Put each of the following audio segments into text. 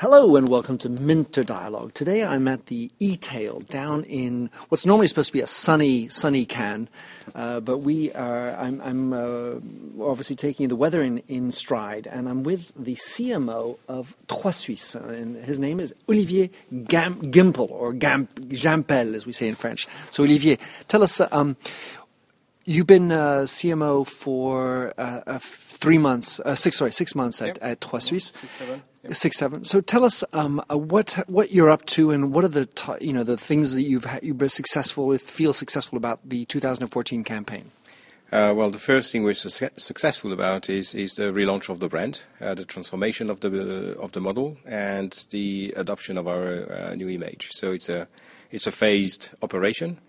Hello and welcome to Minter Dialogue. Today I'm at the E-Tail down in what's normally supposed to be a sunny, sunny Cannes, uh, but we are. I'm, I'm uh, obviously taking the weather in, in stride, and I'm with the CMO of Trois Suisses, and his name is Olivier Gam- Gimpel or Gam- Jampel, as we say in French. So Olivier, tell us. Um, You've been uh, CMO for uh, uh, three months, uh, six sorry, six months at, Yep. at Trois Suisses. Six. Six, seven. So tell us um, uh, what what you're up to, and what are the t- you know the things that you've ha- you've been successful feel successful about the 2014 campaign. Uh, well, the first thing we're su- successful about is, is the relaunch of the brand, uh, the transformation of the of the model, and the adoption of our uh, new image. So it's a it's a phased operation.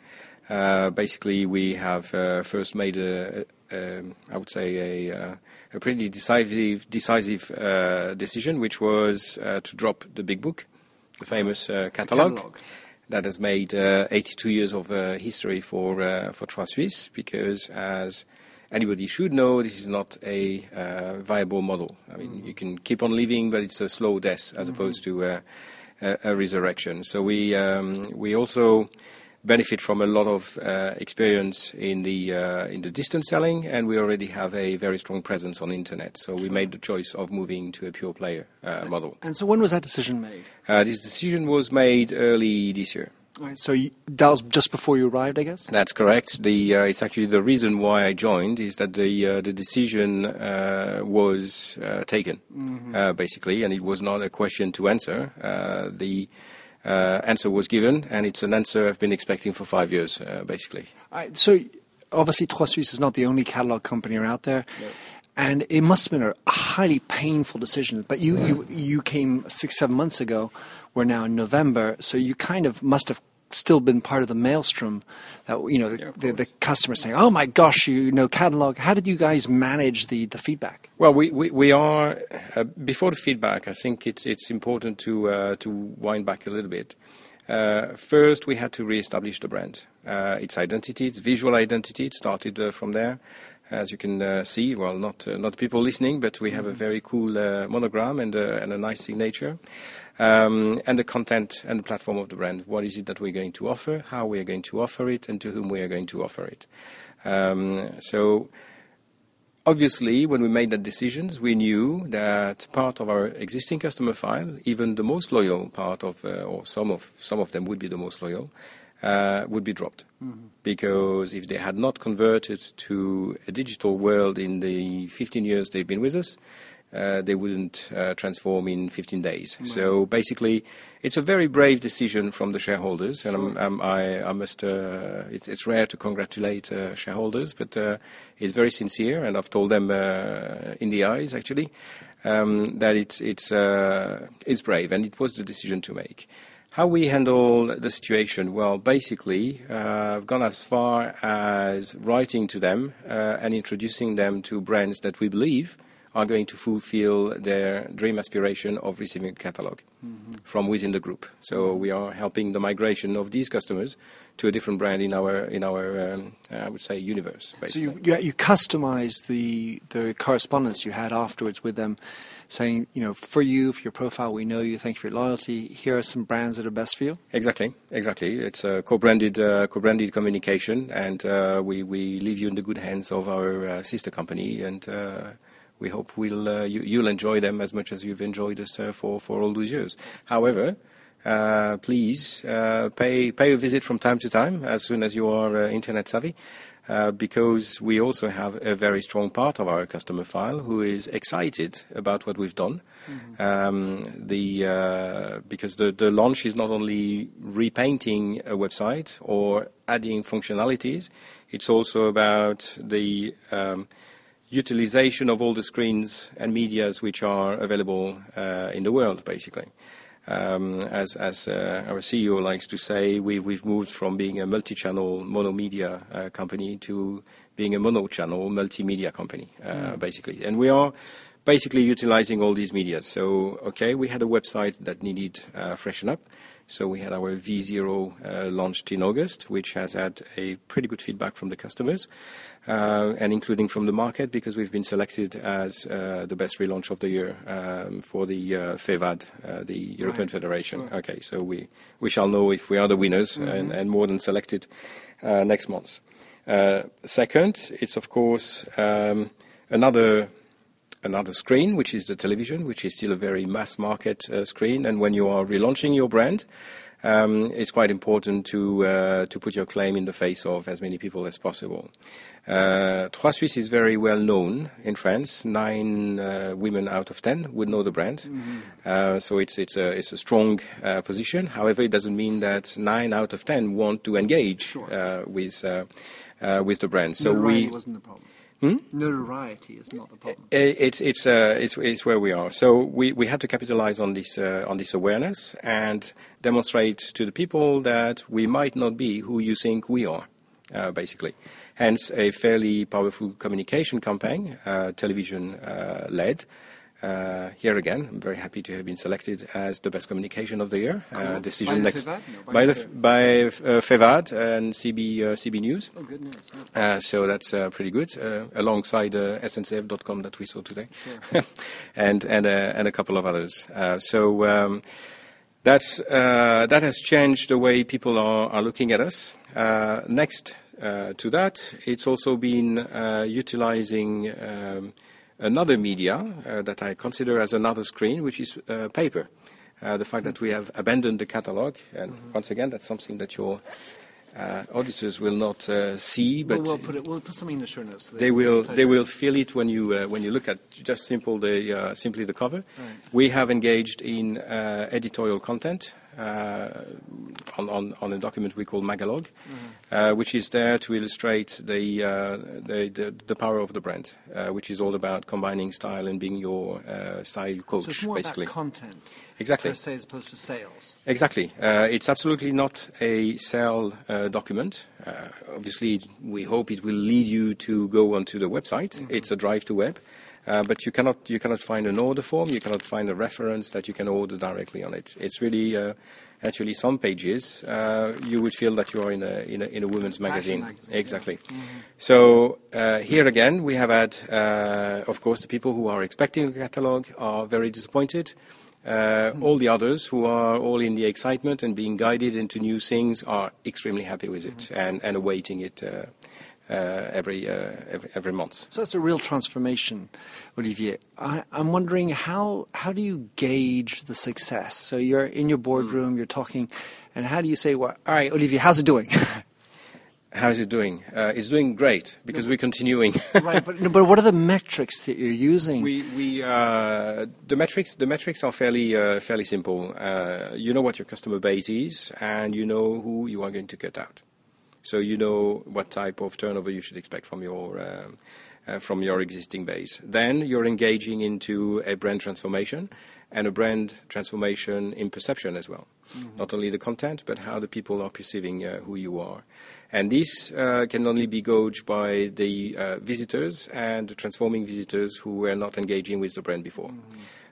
Uh, basically, we have uh, first made a, um, I would say a, uh, a pretty decisive decisive uh, decision, which was uh, to drop the big book, the famous uh, catalog. catalogue. that has made uh, 82 years of uh, history for uh, for Trois Suisses because, as anybody should know, this is not a uh, viable model. I mean, you can keep on living, but it's a slow death as opposed to uh, a, a resurrection. So we um, we also benefit from a lot of uh, experience in the uh, in the distance selling, and we already have a very strong presence on internet. So we made the choice of moving to a pure player uh, model. And so when was that decision made? This decision was made early this year. Right, so you, that was just before you arrived, I guess. That's correct. The uh, it's actually the reason why I joined is that the uh, the decision uh, was taken uh, basically, and it was not a question to answer. The answer was given, and it's an answer I've been expecting for five years, uh, basically. So obviously Trois Suisses is not the only catalog company out there. And it must have been a highly painful decision. But you, you, you came six, seven months ago. We're now in November. So you kind of must have still been part of the maelstrom that, you know, Yeah, the, the customer saying, oh my gosh, you know, catalog. How did you guys manage the, the feedback? Well, we, we, we are uh, before the feedback. I think it's it's important to uh, to wind back a little bit. Uh, first, we had to reestablish the brand, uh, its identity, its visual identity. It started uh, from there, as you can uh, see. Well, not uh, not people listening, but we have a very cool uh, monogram and uh, and a nice signature. Um, and the content and the platform of the brand. What is it that we're going to offer? How we are going to offer it, and to whom we are going to offer it. Um, so obviously, when we made that decisions, we knew that part of our existing customer file, even the most loyal part of, uh, or some of some of them would be the most loyal, uh, would be dropped because if they had not converted to a digital world in the 15 years they've been with us. Uh, they wouldn't uh, transform in 15 days. So basically, it's a very brave decision from the shareholders, and I'm, I'm, I, I must. Uh, it's, it's rare to congratulate uh, shareholders, but uh, it's very sincere, and I've told them uh, in the eyes actually um, that it's it's uh, it's brave, and it was the decision to make. How we handle the situation? Well, basically, uh, I've gone as far as writing to them uh, and introducing them to brands that we believe are going to fulfill their dream aspiration of receiving a catalog from within the group. So we are helping the migration of these customers to a different brand in our in our um, I would say universe. So you, you, you customized the, the correspondence you had afterwards with them, saying, you know, for you, for your profile, we know you, thank you for your loyalty. Here are some brands that are best for you. Exactly, exactly. It's a co-branded, uh, co-branded communication, and uh, we we leave you in the good hands of our uh, sister company, and uh, we hope we'll uh, you, you'll enjoy them as much as you've enjoyed us uh, for for all those years. However. Uh, please uh, pay pay a visit from time to time as soon as you are uh, internet savvy, uh, because we also have a very strong part of our customer file who is excited about what we've done. Um, the uh, because the the launch is not only repainting a website or adding functionalities, it's also about the um, utilization of all the screens and medias which are available uh, in the world, basically. Um, as as uh, our CEO likes to say, we've, we've moved from being a multi-channel monomedia uh, company to being a mono-channel multimedia company, uh, basically. And we are basically utilizing all these media. So, okay, we had a website that needed uh, freshen up. So we had our V0 uh, launched in August, which has had a pretty good feedback from the customers, uh, and including from the market, because we've been selected as uh, the best relaunch of the year um, for the uh, FEVAD, uh, the European Right, Federation. sure. Okay, so we, we shall know if we are the winners and, and more than selected uh, next month. Uh, second, it's of course um, another another screen, which is the television, which is still a very mass market uh, screen. And when you are relaunching your brand, um, it's quite important to uh, to put your claim in the face of as many people as possible. Uh, Trois Suisses is very well known in France. Nine uh, women out of ten would know the brand, uh, so it's it's a it's a strong uh, position. However, it doesn't mean that nine out of ten want to engage Sure. uh, with uh, uh, with the brand. So Notoriety we wasn't the problem. Hmm? Notoriety is not the problem. It's it's uh, it's it's where we are. So we, we had to capitalize on this uh, on this awareness and demonstrate to the people that we might not be who you think we are, uh, basically. Hence, a fairly powerful communication campaign, uh, television uh, led. Uh, here again, I'm very happy to have been selected as the best communication of the year. Uh, decision By next FEVAD? No, by by the the, by uh, FEVAD and CB uh, CB News. Oh, good news. Yeah. Uh, so that's uh, pretty good, uh, alongside uh, SNCF.com that we saw today, Sure. and and uh, and a couple of others. Uh, so um, that's uh, that has changed the way people are, are looking at us. Uh, next uh, to that, it's also been uh, utilizing um, another media uh, that I consider as another screen, which is uh, paper. Uh, the fact that we have abandoned the catalog, and once again, that's something that your uh, auditors will not uh, see, but we'll, we'll put it. We'll put something in the show notes. so they will they will feel it when you uh, when you look at just simple the uh, simply the cover. Right. We have engaged in uh, editorial content on, on on a document we call Magalog, Mm-hmm. uh, which is there to illustrate the uh, the, the the power of the brand, uh, which is all about combining style and being your uh, style coach, So it's more basically. about content, Exactly. per se, as opposed to sales. Exactly. Uh, it's absolutely not a sell uh, document. Uh, obviously, we hope it will lead you to go onto the website. It's a drive to web. Uh, but you cannot, you cannot find an order form, you cannot find a reference that you can order directly on it. It's really, uh, actually, some pages, uh, you would feel that you are in a, in a, in a women's magazine. magazine, yeah. Exactly. So uh, here again, we have had, uh, of course, the people who are expecting a catalog are very disappointed. Uh, all the others who are all in the excitement and being guided into new things are extremely happy with it and, and awaiting it every, uh, every every month. So that's a real transformation, Olivier. I, I'm wondering how how do you gauge the success? So you're in your boardroom, you're talking, and how do you say, well, "All right, Olivier, how's it doing?" How is it doing? Uh, it's doing great because we're continuing. right, but no, but what are the metrics that you're using? We, we, uh, the metrics, the metrics are fairly, uh, fairly simple. Uh, you know what your customer base is, and you know who you are going to cut out. So you know what type of turnover you should expect from your, um, uh, from your existing base. Then you're engaging into a brand transformation, and a brand transformation in perception as well. Not only the content, but how the people are perceiving uh, who you are. And this uh, can only be gauged by the uh, visitors and the transforming visitors who were not engaging with the brand before.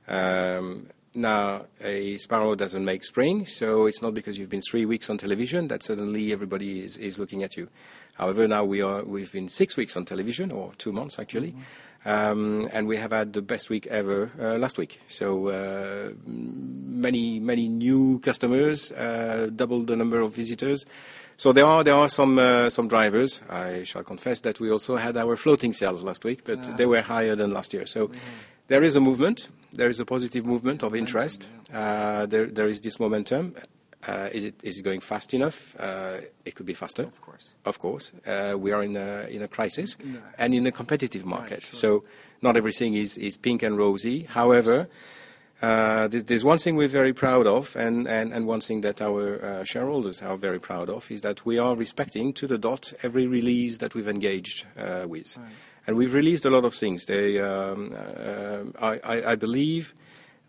Um, now, a sparrow doesn't make spring, so it's not because you've been three weeks on television that suddenly everybody is, is looking at you. However, now we are, we've been six weeks on television, or two months actually, um, and we have had the best week ever uh, last week. So uh, many, many new customers, uh, double the number of visitors. So there are there are some uh, some drivers. I shall confess that we also had our floating sales last week, but they were higher than last year. So there is a movement. There is a positive movement of interest. Uh, there there is this momentum. Uh, is it is it going fast enough? Uh, it could be faster. Of course. Of course, uh, we are in a in a crisis No. and in a competitive market. sure. So not everything is, is pink and rosy. However, uh, th- there's one thing we're very proud of, and, and, and one thing that our uh, shareholders are very proud of, is that we are respecting to the dot every release that we've engaged uh, with. Right. And we've released a lot of things. They, um, uh, I, I, I believe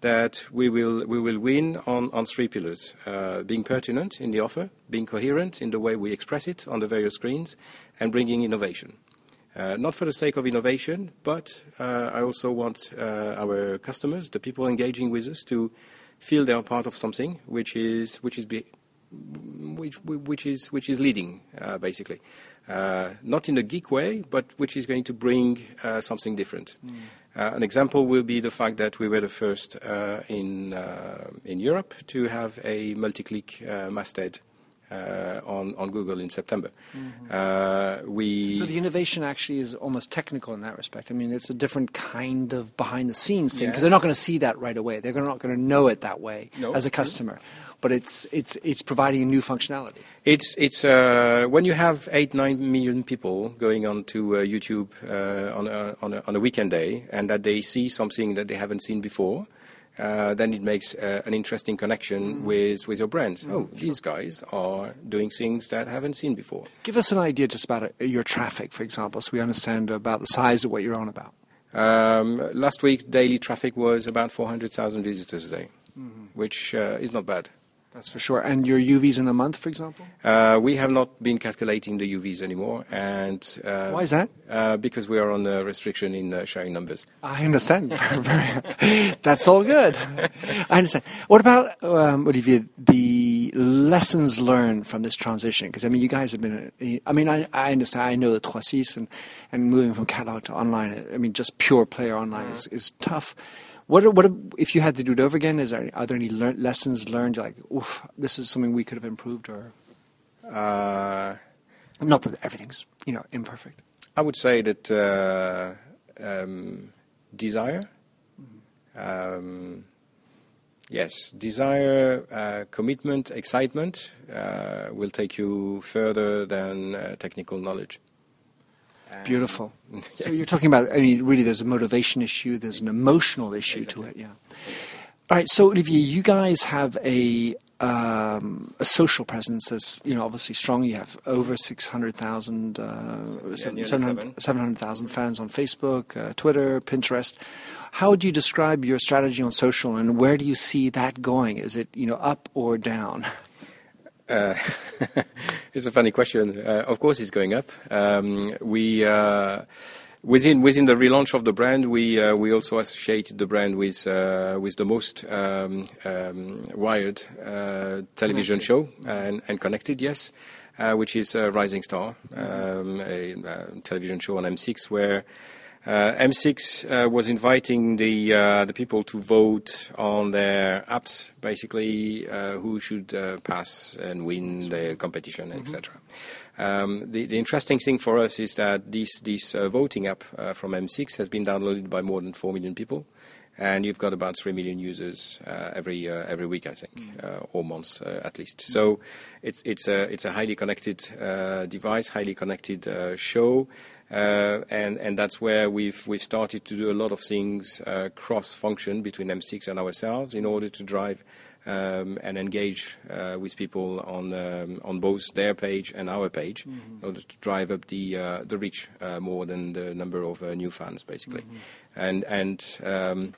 that we will, we will win on, on three pillars uh, being pertinent in the offer, being coherent in the way we express it on the various screens, and bringing innovation. Uh, not for the sake of innovation, but uh, I also want uh, our customers, the people engaging with us, to feel they are part of something which is which is be, which which is which is leading uh, basically, uh, not in a geek way, but which is going to bring uh, something different. Mm. an example will be the fact that we were the first in in Europe to have a multi-click masthead uh, on, on Google in September. Mm-hmm. Uh, we so the innovation actually is almost technical in that respect. I mean, it's a different kind of behind the scenes thing because yes. they're not going to see that right away. They're not going to know it that way no, as a customer. But it's it's it's providing a new functionality. It's it's uh, when you have eight nine million people going on to uh, YouTube uh, on a, on a on a weekend day and that they see something that they haven't seen before uh, then it makes uh, an interesting connection with, with your brands. Mm. Oh, these guys are doing things that I haven't seen before. Give us an idea just about uh, your traffic, for example, so we understand about the size of what you're on about. Um, last week, daily traffic was about 400,000 visitors a day, mm-hmm. which uh, is not bad. That's for sure. And your UVs in a month, for example? Uh, we have not been calculating the UVs anymore. And uh, why is that? Uh, because we are on a restriction in uh, sharing numbers. I understand. That's all good. I understand. What about um, Olivier? The lessons learned from this transition? Because I mean, you guys have been. I mean, I, I understand. I know the Trois Suisses and and moving from catalog to online. I mean, just pure player online is, is tough. What are, what are, if you had to do it over again? Is there are there any lessons learned? Like, oof, this is something we could have improved, or uh, not that everything's you know imperfect. I would say that uh, um, desire. Mm-hmm. Um, yes, desire, uh, commitment, excitement uh, will take you further than uh, technical knowledge. Beautiful. so you're talking about, I mean, really, there's a motivation issue, there's an emotional issue exactly. to it, yeah. All right, so Olivier, you guys have a um, a social presence that's you know obviously strong. You have over six hundred thousand, uh, yeah, 700,000 fans on Facebook, uh, Twitter, Pinterest. How would you describe your strategy on social, and where do you see that going? Is it you know up or down? Uh, it's a funny question. Uh, of course, it's going up. Um, we uh, within within the relaunch of the brand, we uh, we also associated the brand with uh, with the most um, um, wired uh, television connected. show and, and connected, yes, which is Rising Star, um, a, a, television show on M6 where. Uh, M6 uh, was inviting the uh, the people to vote on their apps, basically who should pass and win the competition, mm-hmm. etc. Um, the, the, interesting thing for us is that this this voting app from M6 has been downloaded by more than four million people and you've got about three million users uh, every uh, every week, I think, mm. uh, or months at least. So it's it's a it's a highly connected device, highly connected show. Uh, and, that's where we've, we've started to do a lot of things uh, cross-function between M6 and ourselves in order to drive um, and engage uh, with people on um, on both their page and our page mm-hmm. in order to drive up the uh, the reach more than the number of new fans, basically. Mm-hmm. And and um,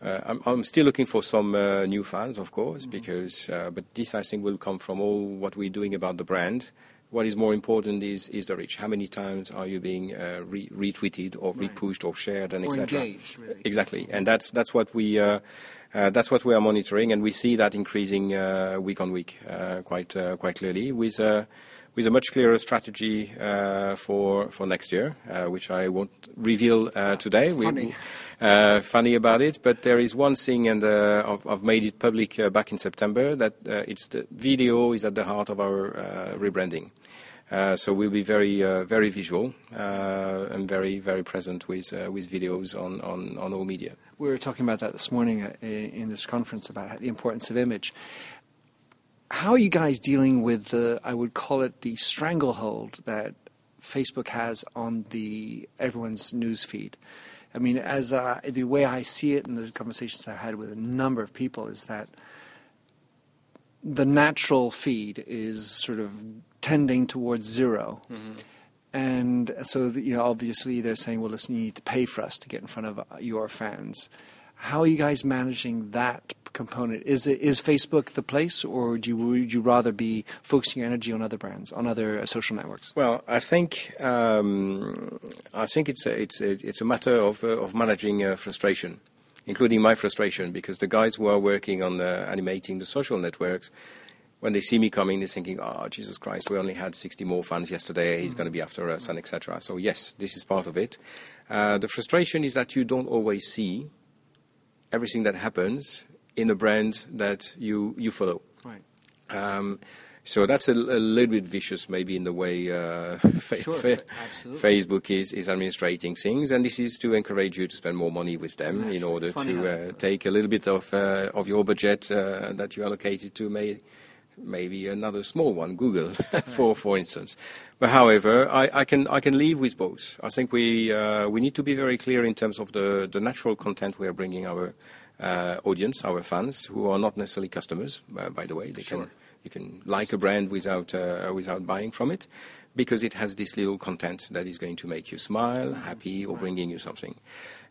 I'm, I'm, still looking for some new fans, of course, mm-hmm. because but this I think will come from all what we're doing about the brand what is more important is, is the reach. How many times are you being uh, re- retweeted or right. repushed or shared and etc. Really. Exactly, and that's that's what we uh, uh, that's what we are monitoring, and we see that increasing uh, week on week uh, quite uh, quite clearly with. with a much clearer strategy for for next year, which I won't reveal today. Funny. We, funny about it, but there is one thing, and I've, I've, made it public back in September that it's the video is at the heart of our rebranding. Uh, so we'll be very, uh, very visual uh, and very, very present with with videos on, on, on all media. We were talking about that this morning in this conference about the importance of image. How are you guys dealing with the? I would call it the stranglehold that Facebook has on the everyone's news feed. I mean, as uh, the way I see it, and the conversations I've had with a number of people, is that the natural feed is sort of tending towards 0 mm-hmm. And so, you know, obviously they're saying, well, listen, you need to pay for us to get in front of uh, your fans. How are you guys managing that component. Is it is Facebook the place, or do you, would you rather be focusing your energy on other brands, on other uh, social networks? Well, I think um, I think it's a, it's a, it's a matter of uh, of managing uh, frustration, including my frustration, because the guys who are working on uh, animating the social networks. When they see me coming, they're thinking, "Oh, Jesus Christ! We only had 60 more fans yesterday. He's mm-hmm. going to be after us, and etc." So yes, this is part of it. Uh, the frustration is that you don't always see everything that happens in a brand that you, you follow. Right. Um, so that's a, a, little bit vicious, maybe in the way uh, fa- sure, fa- Facebook is, is administrating things, and this is to encourage you to spend more money with them in order to uh, take a little bit of uh, of your budget uh, that you allocated to may, maybe another small one, Google, for for instance. But however, I, I, can I can leave with both. I think we uh, we need to be very clear in terms of the the natural content we are bringing our uh, audience, our fans, who are not necessarily customers. Uh, by the way, they sure. can you can like a brand without uh, without buying from it, because it has this little content that is going to make you smile, happy, or bringing you something.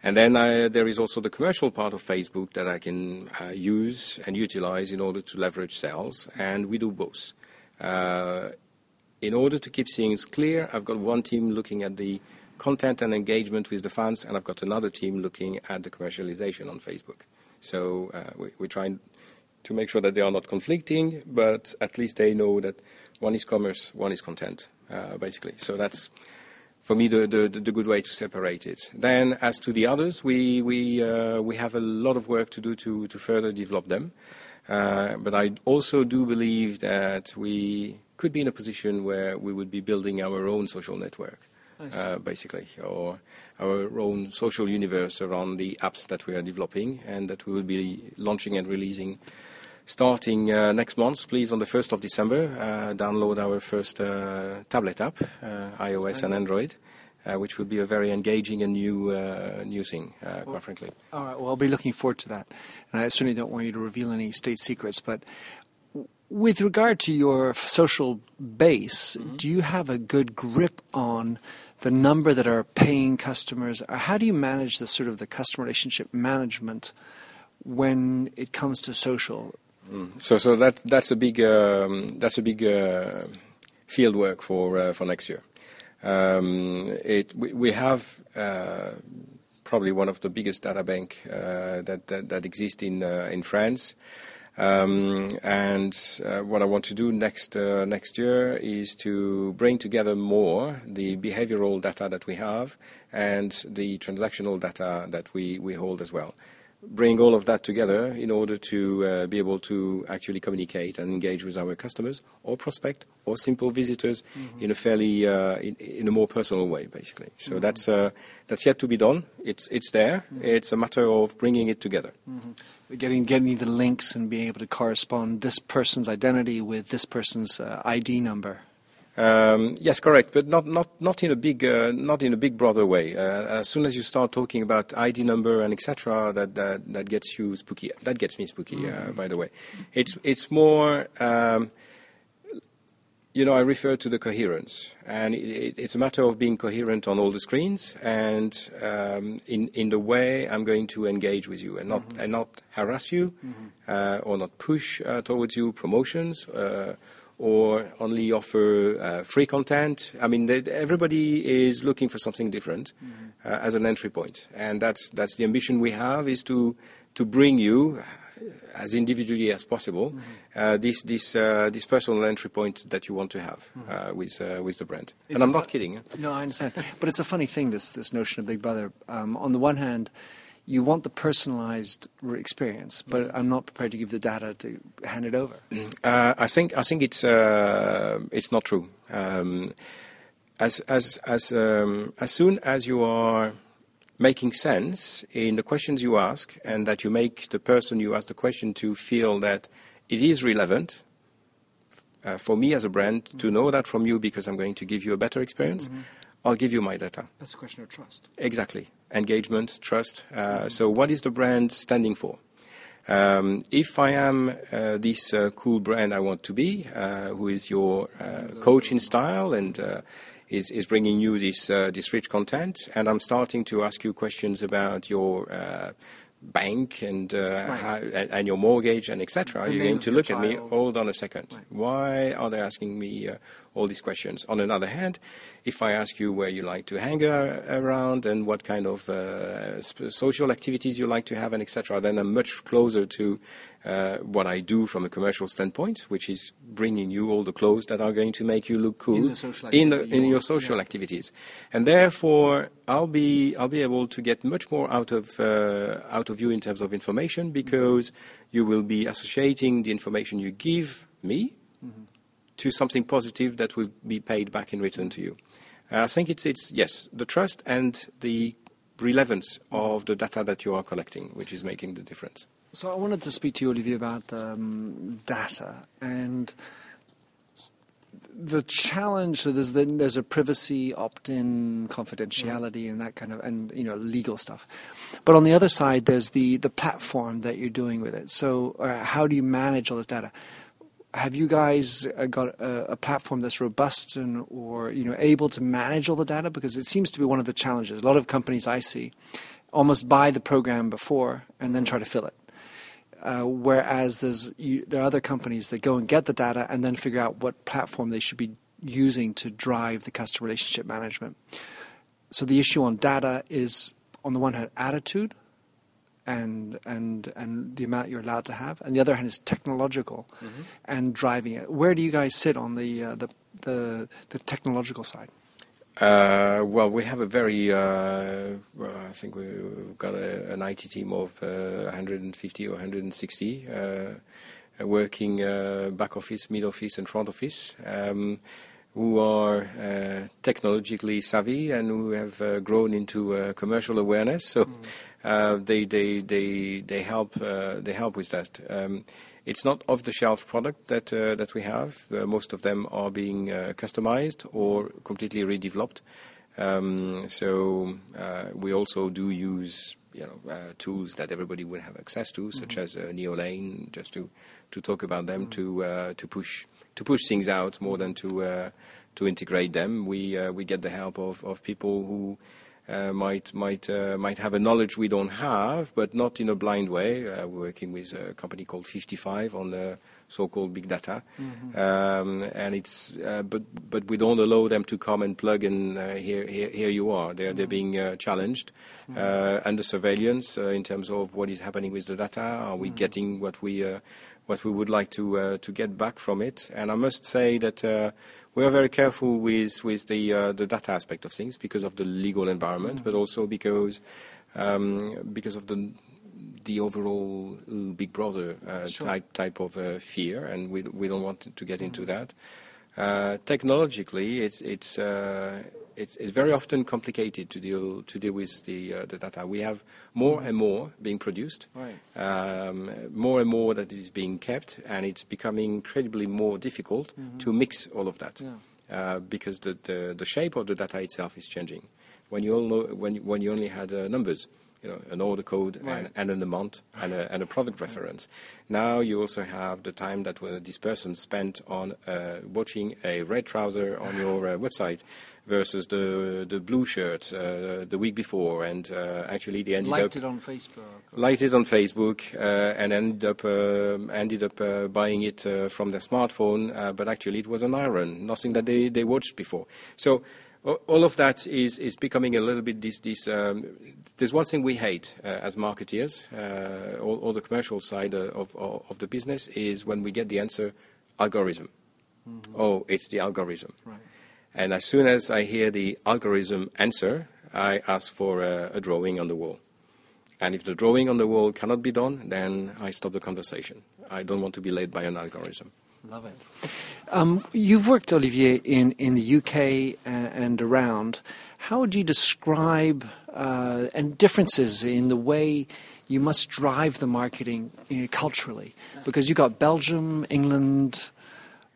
And then uh, there is also the commercial part of Facebook that I can uh, use and utilize in order to leverage sales, and we do both. Uh, in order to keep things clear, I've got one team looking at the content and engagement with the fans, and I've got another team looking at the commercialization on Facebook. So uh, we, we're trying to make sure that they are not conflicting, but at least they know that one is commerce, one is content, uh, basically. So that's for me, the, the, the, good way to separate it. Then, as to the others, we, we, uh, we have a lot of work to do to, to further develop them. Uh, but I also do believe that we could be in a position where we would be building our own social network, uh, basically, or our own social universe around the apps that we are developing and that we will be launching and releasing starting uh, next month, please, on the 1st of December, uh, download our first uh, tablet app, uh, iOS and Android. Uh, which will be a very engaging and new uh, new thing, well, quite frankly. All right. Well, I'll be looking forward to that, and I certainly don't want you to reveal any state secrets. But with regard to your social base, mm-hmm. do you have a good grip on the number that are paying customers? Or how do you manage the sort of the customer relationship management when it comes to social? Mm. So, so that that's a big um, that's a big uh, field work for uh, for next year. Um, it we, we have uh, probably one of the biggest data bank uh, that, that, that exists in uh, in France. Um, and uh, what I want to do next next year is to bring together more the behavioral data that we have and the transactional data that we, we hold as well bring all of that together in order to uh, be able to actually communicate and engage with our customers or prospect or simple visitors mm-hmm. in a fairly uh, in, in, a more personal way basically so mm-hmm. that's uh, that's yet to be done it's it's there mm-hmm. it's a matter of bringing it together mm-hmm. getting getting the links and being able to correspond this person's identity with this person's uh, ID number um, yes, correct, but not, not, not in a big uh, not in a big brother way. Uh, as soon as you start talking about ID number and etc., that, that that gets you spooky. That gets me spooky. Mm-hmm. Uh, by the way, it's it's more. Um, you know, I refer to the coherence, and it, it, it's a matter of being coherent on all the screens and um, in in the way I'm going to engage with you, and not mm-hmm. and not harass you, mm-hmm. Uh, or not push uh, towards you promotions uh, or only offer uh, free content. I mean, they, everybody is looking for something different mm-hmm. uh, as an entry point, and that's that's the ambition we have is to to bring you as individually as possible mm-hmm. uh, this this uh, this personal entry point that you want to have mm-hmm. Uh, with uh, with the brand. It's and I'm not kidding. No, I understand, but it's a funny thing this this notion of Big Brother. Um, on the one hand you want the personalized experience, but mm. I'm not prepared to give the data to hand it over. Uh, I think I think it's uh, it's not true. Um, as as as um, as soon as you are making sense in the questions you ask, and that you make the person you ask the question to feel that it is relevant. Uh, for me as a brand mm-hmm. to know that from you because I'm going to give you a better experience, mm-hmm. I'll give you my data. That's a question of trust. Exactly engagement, trust. Uh, so, what is the brand standing for? Um, if I am uh, this uh, cool brand I want to be, uh, who is your uh, coach in style and uh, is, is bringing you this, this rich content, and I'm starting to ask you questions about your bank and uh, Right. how, and, and your mortgage and etc. You're going to look at me. Hold on a second. Right. Why are they asking me uh, all these questions? On another hand, if I ask you where you like to hang around and what kind of uh, social activities you like to have and etc., then I'm much closer to uh, what I do from a commercial standpoint, which is bringing you all the clothes that are going to make you look cool In the social in, the, in your social yeah. activities, and therefore I'll be I'll be able to get much more out of uh, out of you in terms of information because you will be associating the information you give me to something positive that will be paid back in return to you. Uh, I think it's it's yes the trust and the relevance of the data that you are collecting, which is making the difference. So I wanted to speak to you, Olivier, about um, data and the challenge. So there's the, there's a privacy opt-in, confidentiality, and that kind of and you know legal stuff. But on the other side, there's the the platform that you're doing with it. So uh, how do you manage all this data? Have you guys uh, got a, a platform that's robust and or you know able to manage all the data? Because it seems to be one of the challenges. A lot of companies I see almost buy the program before and then try to fill it. Uh, whereas there's you, there are other companies that go and get the data and then figure out what platform they should be using to drive the customer relationship management. So the issue on data is, on the one hand, attitude and and and the amount you're allowed to have, and the other hand is technological and driving it. Where do you guys sit on the uh, the, the the technological side? Uh, well, we have a very, uh, well, I think we've got a, an IT team of uh, 150 or 160 uh, working uh, back office, mid office, and front office, um, who are uh, technologically savvy and who have uh, grown into uh, commercial awareness. So uh, they, they, they, they help uh, they help with that. Um, it's not off-the-shelf product that uh, that we have. Uh, most of them are being uh, customized or completely redeveloped. Um, so uh, we also do use you know uh, tools that everybody would have access to, such as uh, Neolane, just to to talk about them to uh, to push to push things out more than to uh, to integrate them. We uh, we get the help of, of people who uh, might might uh, might have a knowledge we don't have, but not in a blind way. Uh, we're working with a company called 55 on the so-called big data, um, and it's uh, but but we don't allow them to come and plug in. Uh, here, here here you are. They're they're being uh, challenged uh, under surveillance uh, in terms of what is happening with the data. Are we getting what we uh, what we would like to uh, to get back from it? And I must say that. We are very careful with, with the, uh, the data aspect of things because of the legal environment, but also because, um, because of the, the overall uh, Big Brother uh, Sure. type, type of uh, fear, and we, we don't want to get into that. Uh, technologically, it's, it's, uh, it's, it's very often complicated to deal, to deal with the, uh, the data. We have more and more being produced Right. um, more and more that is being kept, and it's becoming incredibly more difficult to mix all of that Yeah. uh, because the, the, the shape of the data itself is changing. When you all know, when when you only had uh, numbers, you know, an order code Right. and, and an amount and a, and a product reference. Now you also have the time that uh, this person spent on uh, watching a red trouser on your uh, website versus the the blue shirt uh, the week before, and uh, actually they ended Liked up it on Facebook. liked it on Facebook uh, and ended up uh, ended up uh, buying it uh, from their smartphone, uh, but actually it was an iron, nothing that they, they watched before. So all of that is, is becoming a little bit this this. Um, there's one thing we hate uh, as marketeers, uh, all, all the commercial side uh, of, of of the business is when we get the answer algorithm. Oh, it's the algorithm. Right. And as soon as I hear the algorithm answer, I ask for a, a drawing on the wall. And if the drawing on the wall cannot be done, then I stop the conversation. I don't want to be led by an algorithm. Love it. Um, you've worked, Olivier, in, in the UK and, and around. How would you describe uh, and differences in the way you must drive the marketing you know, culturally? Because you've got Belgium, England,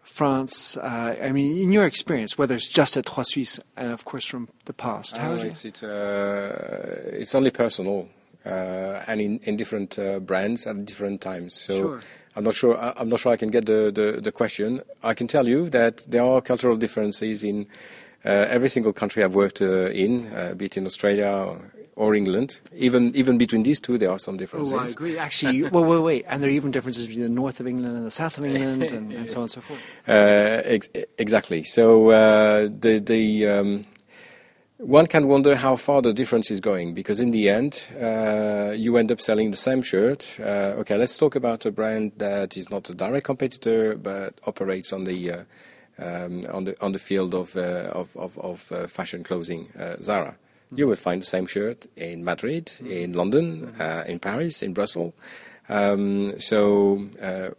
France. Uh, I mean, in your experience, whether it's just at Trois Suisses and, of course, from the past, how Uh, would you? it's, it's, uh, it's only personal uh, and in, in different uh, brands at different times. So Sure. I'm not sure. I- I'm not sure I can get the, the, the question. I can tell you that there are cultural differences in uh, every single country I've worked uh, in, uh, be it in Australia or England. Even even between these two, there are some differences. Oh, I agree. Actually, well, wait, wait, and there are even differences between the north of England and the south of England, and, and so on and so forth. Uh, ex- exactly. So uh, the the um, one can wonder how far the difference is going because in the end, uh, you end up selling the same shirt. Uh, okay, let's talk about a brand that is not a direct competitor but operates on the uh, um, on the on the field of uh, of of, of uh, fashion clothing, uh, Zara. Mm-hmm. You will find the same shirt in Madrid, mm-hmm. in London, mm-hmm. in Paris, in Brussels. Um, so,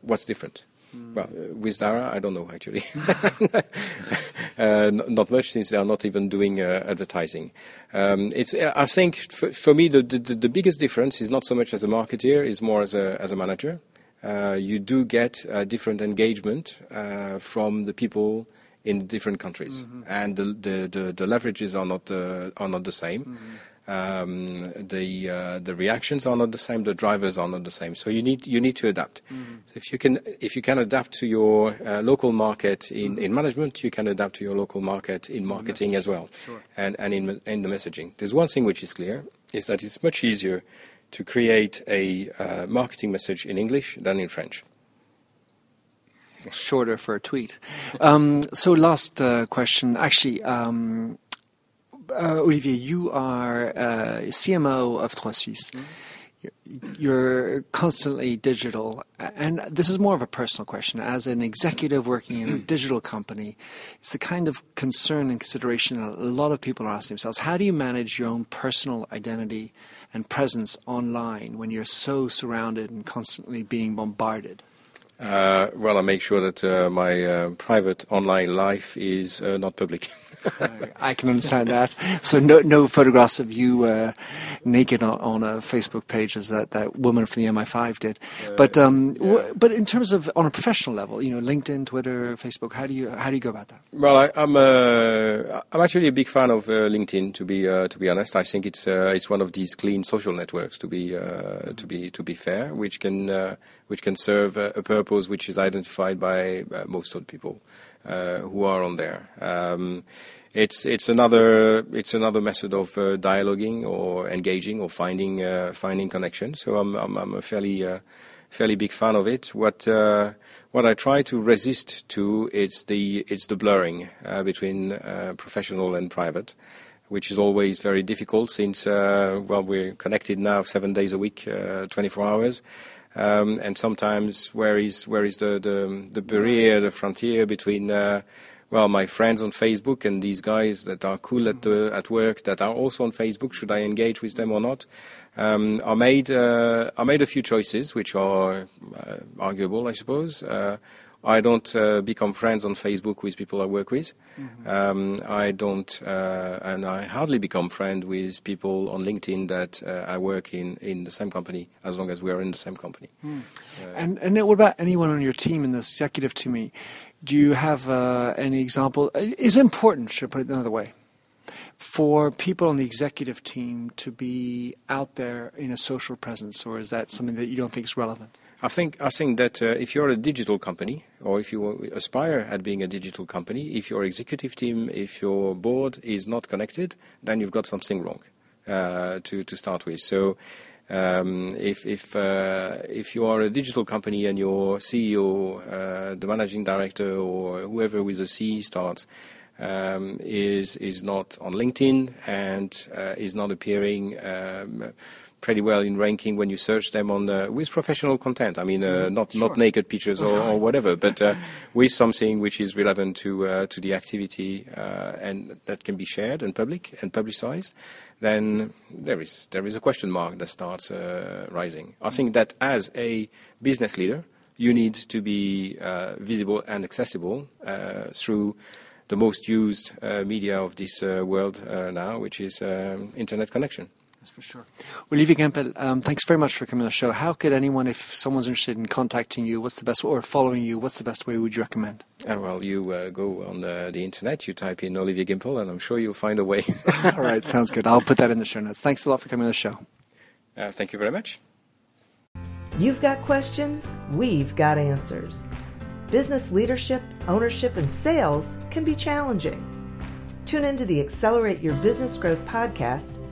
what's different? Mm. Well, uh, with Zara, I don't know actually. uh, not much since they are not even doing uh, advertising. Um, it's, uh, I think, for, for me, the, the, the, biggest difference is not so much as a marketer, is more as a, as a manager. Uh, you do get different engagement from the people in different countries, mm-hmm. and the, the, the, the, leverages are not, are not the same. Mm-hmm. Um, the uh, the reactions are not the same, the drivers are not the same. So you need you need to adapt. Mm-hmm. So if you can if you can adapt to your uh, local market in, mm-hmm. in management, you can adapt to your local market in marketing as well, sure. and and in in the messaging. There's one thing which is clear is that it's much easier to create a uh, marketing message in English than in French shorter for a tweet. Um, so last uh, question, actually, um, uh, Olivier, you are uh, CMO of Trois Suisses. Mm-hmm. You're constantly digital, and this is more of a personal question. As an executive working in a digital company, it's the kind of concern and consideration a lot of people are asking themselves. How do you manage your own personal identity and presence online when you're so surrounded and constantly being bombarded? Uh, well, I make sure that uh, my uh, private online life is uh, not public. I can understand that. So no, no photographs of you uh, naked on, on, a Facebook page as that, that woman from the MI5 did. Uh, but um, yeah. w- but in terms of on a professional level, you know, LinkedIn, Twitter, Facebook, how do you how do you go about that? Well, I, am I'm, uh, I'm actually a big fan of uh, LinkedIn. To be uh, to be honest, I think it's uh, it's one of these clean social networks. To be to be to be fair, which can which can serve a, a, purpose which is identified by most of the people. Uh, who are on there. Um, it's it's another it's another method of uh, dialoguing or engaging or finding uh, finding connection. So I'm I'm, I'm a fairly fairly big fan of it. What uh, what I try to resist to it's the it's the blurring uh, between uh, professional and private, which is always very difficult since well we're connected now seven days a week, 24 hours. Um, and sometimes where is where is the, the, the barrier, the frontier between uh, well my friends on Facebook and these guys that are cool at the, at work that are also on Facebook? Should I engage with them or not? Um, I made uh, I made a few choices which are uh, arguable, I suppose. Uh, I don't uh, become friends on Facebook with people I work with. Mm-hmm. Um, I don't, uh, and I hardly become friend with people on LinkedIn that uh, I work in in the same company as long as we are in the same company. Mm. and and what about anyone on your team in the executive team? Do you have uh, any example? Uh, is it important? Should I put it another way? For people on the executive team to be out there in a social presence, or is that something that you don't think is relevant? I think I think that uh, if you're a digital company, or if you aspire at being a digital company, if your executive team, if your board is not connected, then you've got something wrong uh, to to start with. So. Um, if if uh, if you are a digital company and your CEO, uh, the managing director, or whoever with a C starts, um, is is not on LinkedIn and uh, is not appearing. Um, pretty well in ranking when you search them on uh, with professional content. I mean, uh, mm-hmm. not sure. not naked pictures or, or whatever, but uh, with something which is relevant to uh, to the activity uh, and that can be shared and public and publicized. Then there is there is a question mark that starts uh, rising. I think that as a business leader, you need to be visible and accessible through the most used media of this world now, which is um, internet connection. That's for sure. Olivier Gempel, um, thanks very much for coming on the show. How could anyone, if someone's interested in contacting you, what's the best, or following you, what's the best way would you recommend? Uh, well, you uh, go on uh, the internet, you type in Olivier Gimpel, and I'm sure you'll find a way. All right, sounds good. I'll put that in the show notes. Thanks a lot for coming on the show. Uh, thank you very much. You've got questions, we've got answers. Business leadership, ownership, and sales can be challenging. Tune into the Accelerate Your Business Growth podcast